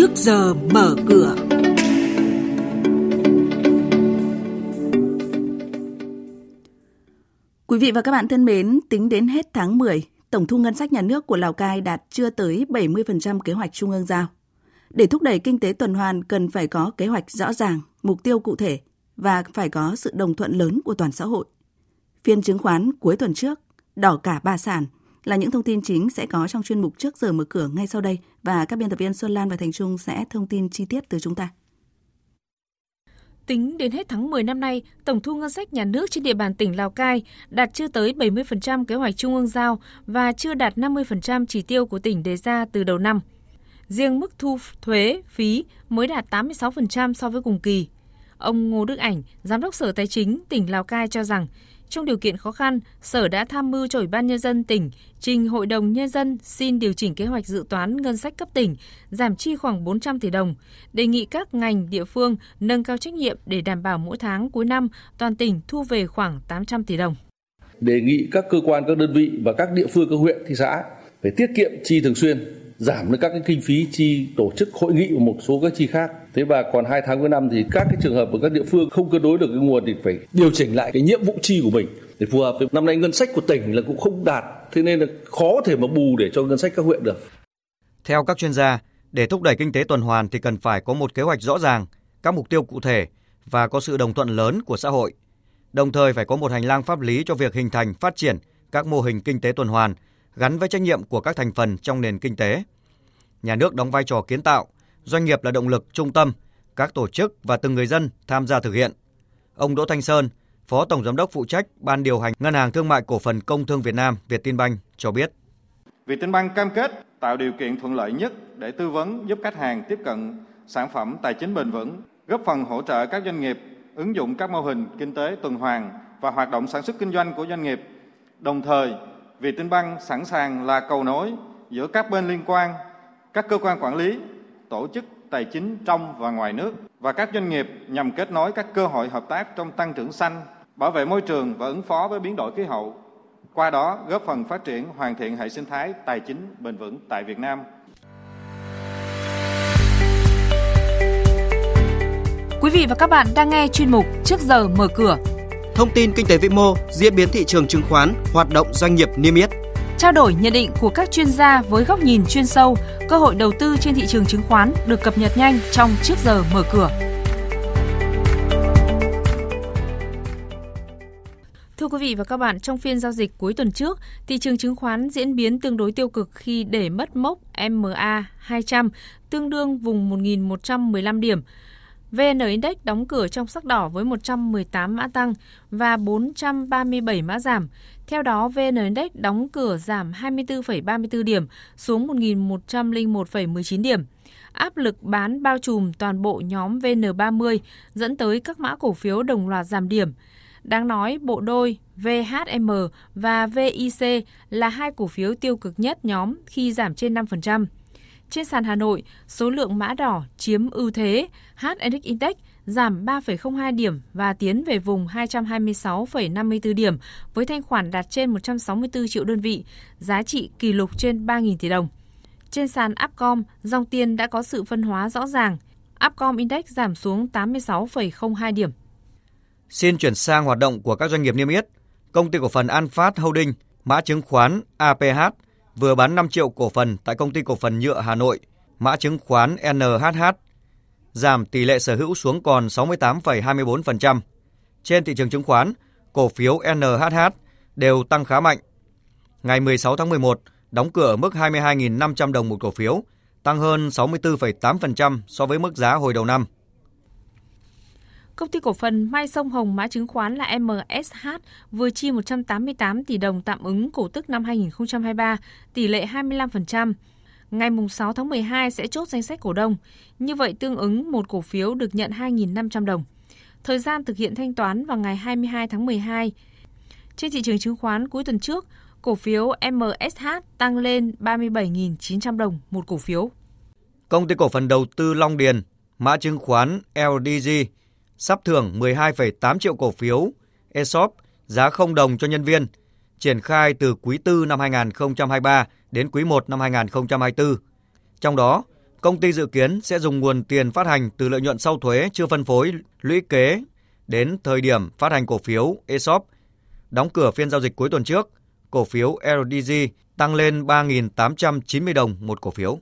trước giờ mở cửa. Quý vị và các bạn thân mến, tính đến hết tháng 10, tổng thu ngân sách nhà nước của Lào Cai đạt chưa tới 70% kế hoạch trung ương giao. Để thúc đẩy kinh tế tuần hoàn cần phải có kế hoạch rõ ràng, mục tiêu cụ thể và phải có sự đồng thuận lớn của toàn xã hội. Phiên chứng khoán cuối tuần trước, đỏ cả ba sàn là những thông tin chính sẽ có trong chuyên mục trước giờ mở cửa ngay sau đây và các biên tập viên Xuân Lan và Thành Trung sẽ thông tin chi tiết từ chúng ta. Tính đến hết tháng 10 năm nay, tổng thu ngân sách nhà nước trên địa bàn tỉnh Lào Cai đạt chưa tới 70% kế hoạch trung ương giao và chưa đạt 50% chỉ tiêu của tỉnh đề ra từ đầu năm. Riêng mức thu thuế, phí mới đạt 86% so với cùng kỳ. Ông Ngô Đức Ảnh, Giám đốc Sở Tài chính tỉnh Lào Cai cho rằng, trong điều kiện khó khăn, Sở đã tham mưu cho Ủy ban Nhân dân tỉnh trình Hội đồng Nhân dân xin điều chỉnh kế hoạch dự toán ngân sách cấp tỉnh, giảm chi khoảng 400 tỷ đồng, đề nghị các ngành địa phương nâng cao trách nhiệm để đảm bảo mỗi tháng cuối năm toàn tỉnh thu về khoảng 800 tỷ đồng. Đề nghị các cơ quan, các đơn vị và các địa phương, các huyện, thị xã phải tiết kiệm chi thường xuyên, giảm được các cái kinh phí chi tổ chức hội nghị và một số các chi khác. Thế và còn hai tháng cuối năm thì các cái trường hợp ở các địa phương không cân đối được cái nguồn thì phải điều chỉnh lại cái nhiệm vụ chi của mình để phù hợp. Năm nay ngân sách của tỉnh là cũng không đạt, thế nên là khó thể mà bù để cho ngân sách các huyện được. Theo các chuyên gia, để thúc đẩy kinh tế tuần hoàn thì cần phải có một kế hoạch rõ ràng, các mục tiêu cụ thể và có sự đồng thuận lớn của xã hội. Đồng thời phải có một hành lang pháp lý cho việc hình thành, phát triển các mô hình kinh tế tuần hoàn gắn với trách nhiệm của các thành phần trong nền kinh tế. Nhà nước đóng vai trò kiến tạo, doanh nghiệp là động lực trung tâm, các tổ chức và từng người dân tham gia thực hiện. Ông Đỗ Thanh Sơn, Phó Tổng Giám đốc phụ trách Ban điều hành Ngân hàng Thương mại Cổ phần Công thương Việt Nam Vietinbank cho biết. Vietinbank cam kết tạo điều kiện thuận lợi nhất để tư vấn giúp khách hàng tiếp cận sản phẩm tài chính bền vững, góp phần hỗ trợ các doanh nghiệp ứng dụng các mô hình kinh tế tuần hoàn và hoạt động sản xuất kinh doanh của doanh nghiệp. Đồng thời, Vietinbank sẵn sàng là cầu nối giữa các bên liên quan, các cơ quan quản lý, tổ chức tài chính trong và ngoài nước và các doanh nghiệp nhằm kết nối các cơ hội hợp tác trong tăng trưởng xanh, bảo vệ môi trường và ứng phó với biến đổi khí hậu. Qua đó góp phần phát triển hoàn thiện hệ sinh thái tài chính bền vững tại Việt Nam. Quý vị và các bạn đang nghe chuyên mục Trước giờ mở cửa. Thông tin kinh tế vĩ mô, diễn biến thị trường chứng khoán, hoạt động doanh nghiệp niêm yết trao đổi nhận định của các chuyên gia với góc nhìn chuyên sâu, cơ hội đầu tư trên thị trường chứng khoán được cập nhật nhanh trong trước giờ mở cửa. Thưa quý vị và các bạn, trong phiên giao dịch cuối tuần trước, thị trường chứng khoán diễn biến tương đối tiêu cực khi để mất mốc MA 200, tương đương vùng 1.115 điểm. VN Index đóng cửa trong sắc đỏ với 118 mã tăng và 437 mã giảm. Theo đó, VN Index đóng cửa giảm 24,34 điểm xuống 1.101,19 điểm. Áp lực bán bao trùm toàn bộ nhóm VN30 dẫn tới các mã cổ phiếu đồng loạt giảm điểm. Đáng nói, bộ đôi VHM và VIC là hai cổ phiếu tiêu cực nhất nhóm khi giảm trên 5%. Trên sàn Hà Nội, số lượng mã đỏ chiếm ưu thế, HNX Index giảm 3,02 điểm và tiến về vùng 226,54 điểm với thanh khoản đạt trên 164 triệu đơn vị, giá trị kỷ lục trên 3.000 tỷ đồng. Trên sàn Upcom, dòng tiền đã có sự phân hóa rõ ràng. Upcom Index giảm xuống 86,02 điểm. Xin chuyển sang hoạt động của các doanh nghiệp niêm yết. Công ty cổ phần An Phát Holding, mã chứng khoán APH vừa bán 5 triệu cổ phần tại công ty cổ phần nhựa Hà Nội, mã chứng khoán NHH, giảm tỷ lệ sở hữu xuống còn 68,24%. Trên thị trường chứng khoán, cổ phiếu NHH đều tăng khá mạnh. Ngày 16 tháng 11, đóng cửa ở mức 22.500 đồng một cổ phiếu, tăng hơn 64,8% so với mức giá hồi đầu năm. Công ty cổ phần Mai Sông Hồng mã chứng khoán là MSH vừa chi 188 tỷ đồng tạm ứng cổ tức năm 2023, tỷ lệ 25%. Ngày 6 tháng 12 sẽ chốt danh sách cổ đông. Như vậy tương ứng một cổ phiếu được nhận 2.500 đồng. Thời gian thực hiện thanh toán vào ngày 22 tháng 12. Trên thị trường chứng khoán cuối tuần trước, cổ phiếu MSH tăng lên 37.900 đồng một cổ phiếu. Công ty cổ phần đầu tư Long Điền, mã chứng khoán LDG sắp thưởng 12,8 triệu cổ phiếu ESOP giá 0 đồng cho nhân viên, triển khai từ quý 4 năm 2023 đến quý 1 năm 2024. Trong đó, công ty dự kiến sẽ dùng nguồn tiền phát hành từ lợi nhuận sau thuế chưa phân phối lũy kế đến thời điểm phát hành cổ phiếu ESOP. Đóng cửa phiên giao dịch cuối tuần trước, cổ phiếu LDG tăng lên 3.890 đồng một cổ phiếu.